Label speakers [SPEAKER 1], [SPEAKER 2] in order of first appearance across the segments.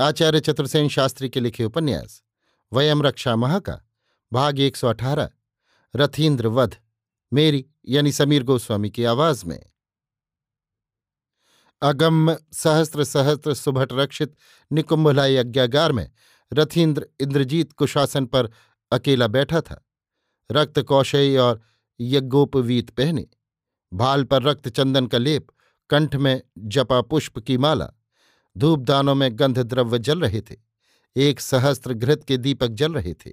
[SPEAKER 1] आचार्य चतुर्सेन शास्त्री के लिखे उपन्यास, वयम रक्षा महा का भाग एक सौ अठारह रथीन्द्र वध, मेरी यानी समीर गोस्वामी की आवाज़ में। अगम सहस्त्र सहस्त्र सुभट रक्षित, निकुंभलाई यज्ञागार में रथीन्द्र इंद्रजीत कुशासन पर अकेला बैठा था। रक्त कौशई और यज्ञोपवीत पहने भाल पर रक्त चंदन का लेप, कंठ में जपा पुष्प की माला। धूपदानों में गंध द्रव्य जल रहे थे। एक सहस्त्र घृत के दीपक जल रहे थे।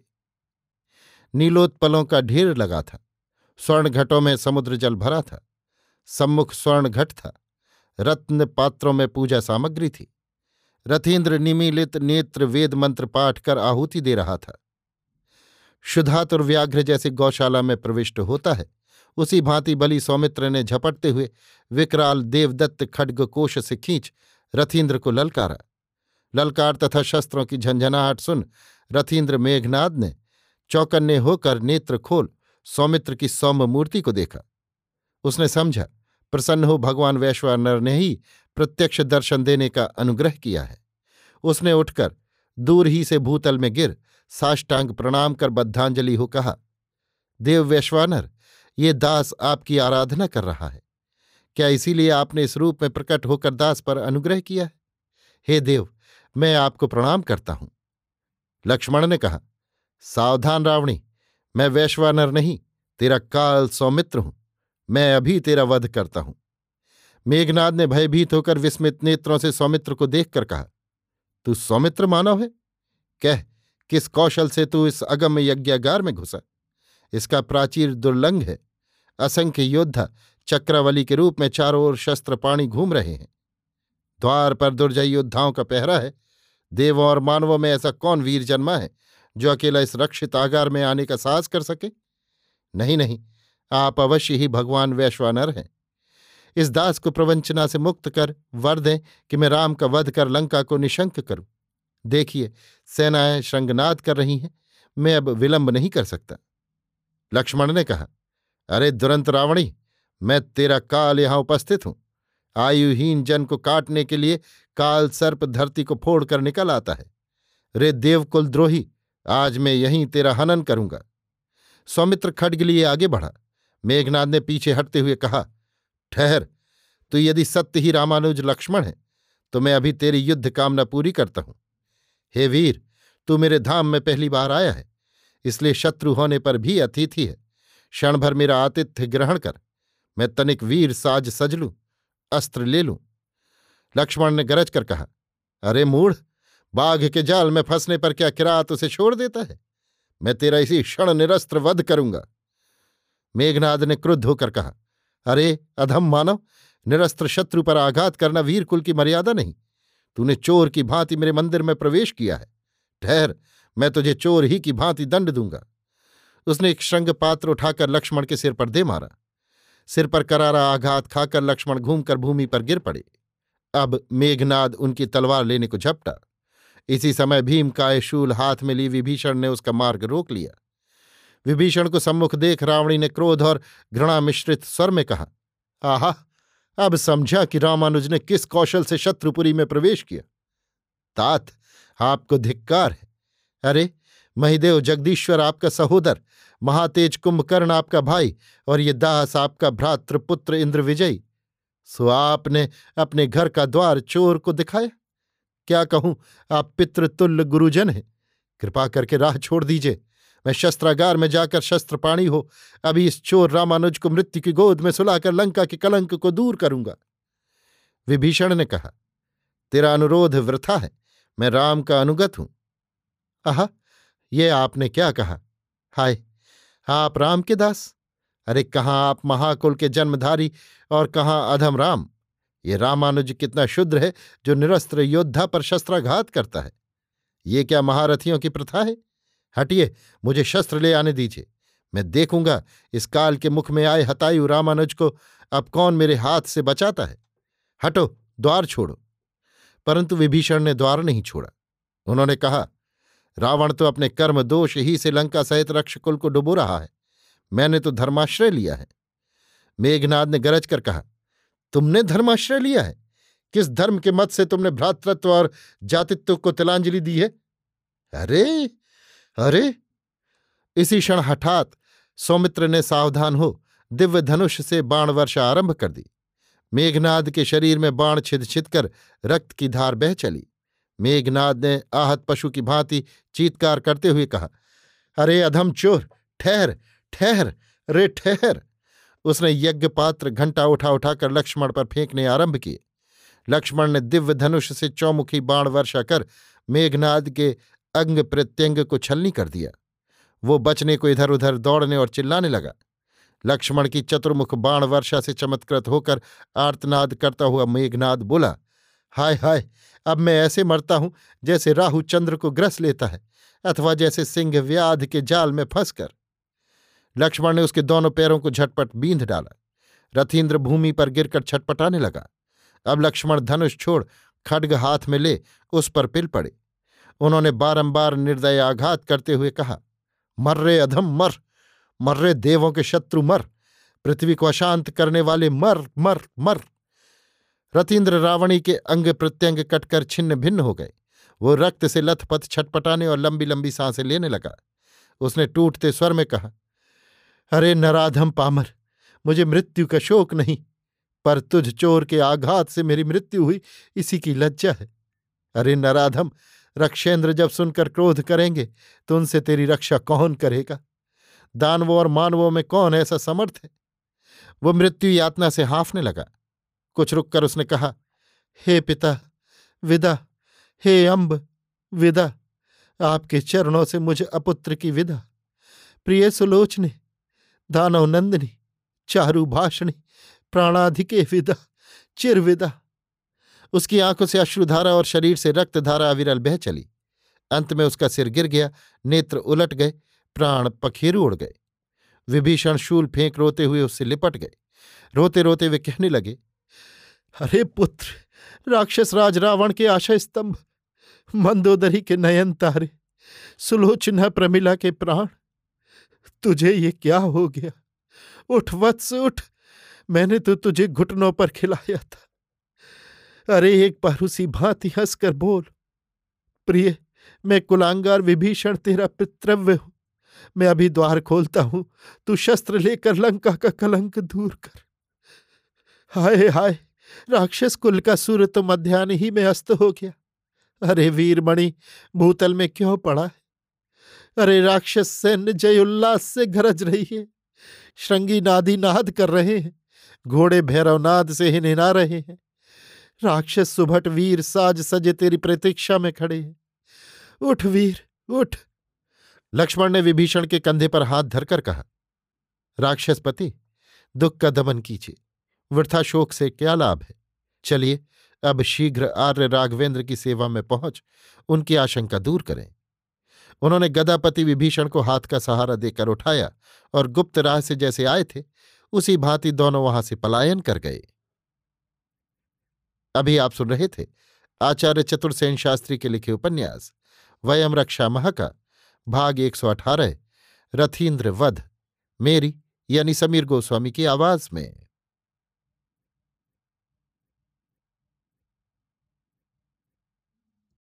[SPEAKER 1] नीलोत्पलों का ढेर लगा था। स्वर्ण घटों में समुद्र जल भरा था। सम्मुख स्वर्ण घट था। रत्न पात्रों में पूजा सामग्री थी। रथीन्द्र निमीलित नेत्र वेद मंत्र पाठ कर आहुति दे रहा था। व्याघ्र जैसे गौशाला में प्रविष्ट होता है, उसी भांति बलि सौमित्र ने झपटते हुए विकराल देवदत्त खड्ग कोश से खींच रथीन्द्र को ललकारा। ललकार तथा शस्त्रों की झंझनाहट सुन रथीन्द्र मेघनाद ने चौकन्ने होकर नेत्र खोल सौमित्र की सौम्य मूर्ति को देखा। उसने समझा, प्रसन्न हो भगवान वैश्वानर ने ही प्रत्यक्ष दर्शन देने का अनुग्रह किया है। उसने उठकर दूर ही से भूतल में गिर साष्टांग प्रणाम कर बद्धांजलि हो कहा, देव वैश्वानर, ये दास आपकी आराधना कर रहा है। क्या इसीलिए आपने इस रूप में प्रकट होकर दास पर अनुग्रह किया है? हे देव, मैं आपको प्रणाम करता हूँ। लक्ष्मण ने कहा, सावधान रावणी, मैं वैश्वानर नहीं, तेरा काल सौमित्र हूँ, मैं अभी तेरा वध करता हूँ। मेघनाद ने भयभीत होकर विस्मित नेत्रों से सौमित्र को देखकर कहा, तू सौमित्र मानव है? कह, किस कौशल से तू इस अगम यज्ञागार में घुसा? इसका प्राचीर दुर्लंघ है। असंख्य योद्धा चक्रवली के रूप में चारों ओर शस्त्र पाणी घूम रहे हैं। द्वार पर दुर्जय योद्धाओं का पहरा है। देवों और मानवों में ऐसा कौन वीर जन्मा है, जो अकेला इस रक्षित आगार में आने का साहस कर सके? नहीं नहीं, आप अवश्य ही भगवान वैश्वानर हैं। इस दास को प्रवंचना से मुक्त कर वर दें कि मैं राम का वध कर लंका को निशंक करूँ। देखिए, सेनाएँ श्रृंगनाद कर रही हैं, मैं अब विलंब नहीं कर सकता। लक्ष्मण ने कहा, अरे दुरंत रावणी मैं तेरा काल यहाँ उपस्थित हूँ। आयुहीन जन को काटने के लिए काल सर्प धरती को फोड़ कर निकल आता है। रे देवकुल द्रोही, आज मैं यहीं तेरा हनन करूँगा। सौमित्र खड्ग लिए आगे बढ़ा। मेघनाथ ने पीछे हटते हुए कहा, ठहर, तू यदि सत्य ही रामानुज लक्ष्मण है तो मैं अभी तेरी युद्ध कामना पूरी करता हूँ। हे वीर, तू मेरे धाम में पहली बार आया है, इसलिए शत्रु होने पर भी अतिथि है। क्षण भर मेरा आतिथ्य ग्रहण कर। मैं तनिक वीर साज सज लूँ अस्त्र ले लूँ। लक्ष्मण ने गरज कर कहा, अरे मूढ़, बाघ के जाल में फंसने पर क्या किरात उसे छोड़ देता है? मैं तेरा इसी क्षण निरस्त्र वध करूँगा। मेघनाद ने क्रुद्ध होकर कहा, अरे अधम मानव, निरस्त्र शत्रु पर आघात करना वीर कुल की मर्यादा नहीं। तूने चोर की भांति मेरे मंदिर में प्रवेश किया है। ठहर, मैं तुझे चोर ही की भांति दंड दूँगा। उसने एक श्रृंग पात्र उठाकर लक्ष्मण के सिर पर दे मारा। सिर पर करारा आघात खाकर लक्ष्मण घूमकर भूमि पर गिर पड़े। अब मेघनाद उनकी तलवार लेने को झपटा। इसी समय भीम का शूल हाथ में ली विभीषण ने उसका मार्ग रोक लिया। विभीषण को सम्मुख देख रावणी ने क्रोध और घृणा मिश्रित स्वर में कहा, आहा, अब समझा कि रामानुज ने किस कौशल से शत्रुपुरी में प्रवेश किया। तात, आपको धिक्कार है। अरे, महिदेव जगदीश्वर आपका सहोदर महातेज कुंभकर्ण आपका भाई और ये दास आपका भ्रातृपुत्र इंद्र विजयी सो आपने अपने घर का द्वार चोर को दिखाया? क्या कहूँ, आप पितृतुल्य गुरुजन हैं। कृपा करके राह छोड़ दीजिए। मैं शस्त्रागार में जाकर शस्त्र पाणी हो, अभी इस चोर रामानुज को मृत्यु की गोद में सुलाकर लंका के कलंक को दूर करूँगा। विभीषण ने कहा, तेरा अनुरोध वृथा है, मैं राम का अनुगत हूँ। आह, ये आपने क्या कहा? हाय! आप राम के दास? अरे कहाँ आप महाकुल के जन्मधारी और कहाँ अधम राम? ये रामानुज कितना शुद्र है जो निरस्त्र योद्धा पर शस्त्राघात करता है। ये क्या महारथियों की प्रथा है? हटिए, मुझे शस्त्र ले आने दीजिए। मैं देखूँगा इस काल के मुख में आए हतायु रामानुज को अब कौन मेरे हाथ से बचाता है। हटो, द्वार छोड़ो। परंतु विभीषण ने द्वार नहीं छोड़ा। उन्होंने कहा रावण तो अपने कर्म दोष ही से लंका सहित रक्षकुल को डुबो रहा है। मैंने तो धर्माश्रय लिया है। मेघनाद ने गरज कर कहा, तुमने धर्माश्रय लिया है? किस धर्म के मत से तुमने भ्रातृत्व और जातित्व को तिलांजलि दी है? अरे अरे, इसी क्षण हठात सौमित्र ने सावधान हो दिव्य धनुष से बाण वर्षा आरंभ कर दी। मेघनाद के शरीर में बाण छिद छिद कर रक्त की धार बह चली। मेघनाद ने आहत पशु की भांति चीतकार करते हुए कहा, अरे अधम चोर, ठहर ठहर, रे ठहर! उसने यज्ञ पात्र घंटा उठा उठाकर लक्ष्मण पर फेंकने आरंभ किए। लक्ष्मण ने दिव्य धनुष से चौमुखी बाण वर्षा कर मेघनाद के अंग प्रत्यंग को छलनी कर दिया। वो बचने को इधर उधर दौड़ने और चिल्लाने लगा। लक्ष्मण की चतुर्मुख बाण वर्षा से चमत्कृत होकर आर्तनाद करता हुआ मेघनाद बोला, हाय हाय अब मैं ऐसे मरता हूँ जैसे राहु चंद्र को ग्रस लेता है, अथवा जैसे सिंह व्याध के जाल में फंसकर। लक्ष्मण ने उसके दोनों पैरों को झटपट बींध डाला। रथीन्द्र भूमि पर गिरकर छटपटाने लगा। अब लक्ष्मण धनुष छोड़ खड्ग हाथ में ले उस पर पिल पड़े। उन्होंने बारंबार निर्दय आघात करते हुए कहा मर्रे अधम, मर! मर्रे देवों के शत्रु मर! पृथ्वी को अशांत करने वाले मर मर मर! रतीन्द्र रावणी के अंग प्रत्यंग कटकर छिन्न भिन्न हो गए। वो रक्त से लथपथ छटपटाने और लंबी लंबी साँसें लेने लगा। उसने टूटते स्वर में कहा, अरे नराधम पामर, मुझे मृत्यु का शोक नहीं, पर तुझ चोर के आघात से मेरी मृत्यु हुई, इसी की लज्जा है। अरे नराधम, रक्षेंद्र जब सुनकर क्रोध करेंगे तो उनसे तेरी रक्षा कौन करेगा? दानवों और मानवों में कौन ऐसा समर्थ है? वो मृत्यु यातना से हाफने लगा। कुछ रुककर उसने कहा, हे पिता, विदा। हे अम्ब विदा। आपके चरणों से मुझे अपुत्र की विदा। प्रिय सुलोचने, दानव नंदिनी, चारु भाषणी, प्राणाधिके विदा, चिर विदा उसकी आँखों से अश्रुधारा और शरीर से रक्तधारा अविरल बह चली। अंत में उसका सिर गिर गया, नेत्र उलट गए, प्राण पखेरु उड़ गए। विभीषण शूल फेंक रोते हुए उससे लिपट गए। रोते रोते वे कहने लगे अरे पुत्र, राक्षस राज रावण के आशा स्तंभ, मंदोदरी के नयन तारे, सुलोचना प्रमिला के प्राण। तुझे ये क्या हो गया? उठ, वत्स, उठ। मैंने तो तुझे घुटनों पर खिलाया था। अरे एक बार उसी भांति हंसकर बोल, प्रिय, मैं कुलांगार विभीषण तेरा पितृव्य हूँ। मैं अभी द्वार खोलता हूँ, तू शस्त्र लेकर लंका का कलंक दूर कर। हाय हाय राक्षस कुल का सूर्य तो मध्यान्ह ही में अस्त हो गया। अरे वीरमणि, भूतल में क्यों पड़ा है? अरे राक्षस सैन्य जय उल्लास से गरज रही है। श्रृंगी नादी नाद कर रहे हैं। घोड़े भैरवनाद से ही निना रहे हैं। राक्षस सुभट वीर साज सजे तेरी प्रतीक्षा में खड़े हैं। उठ वीर, उठ। लक्ष्मण ने विभीषण के कंधे पर हाथ धरकर कहा, राक्षसपति, दुख का दमन कीजिए। वृथा शोक से क्या लाभ है? चलिए, अब शीघ्र आर्य राघवेंद्र की सेवा में पहुँच उनकी आशंका दूर करें। उन्होंने गदापति विभीषण को हाथ का सहारा देकर उठाया और गुप्त राह से जैसे आए थे, उसी भांति दोनों वहाँ से पलायन कर गए। अभी आप सुन रहे थे आचार्य चतुर्सेन शास्त्री के लिखे उपन्यास, वयम रक्षा मह का भाग 118 रथीन्द्र वध, मेरी यानी समीर गोस्वामी की आवाज़ में।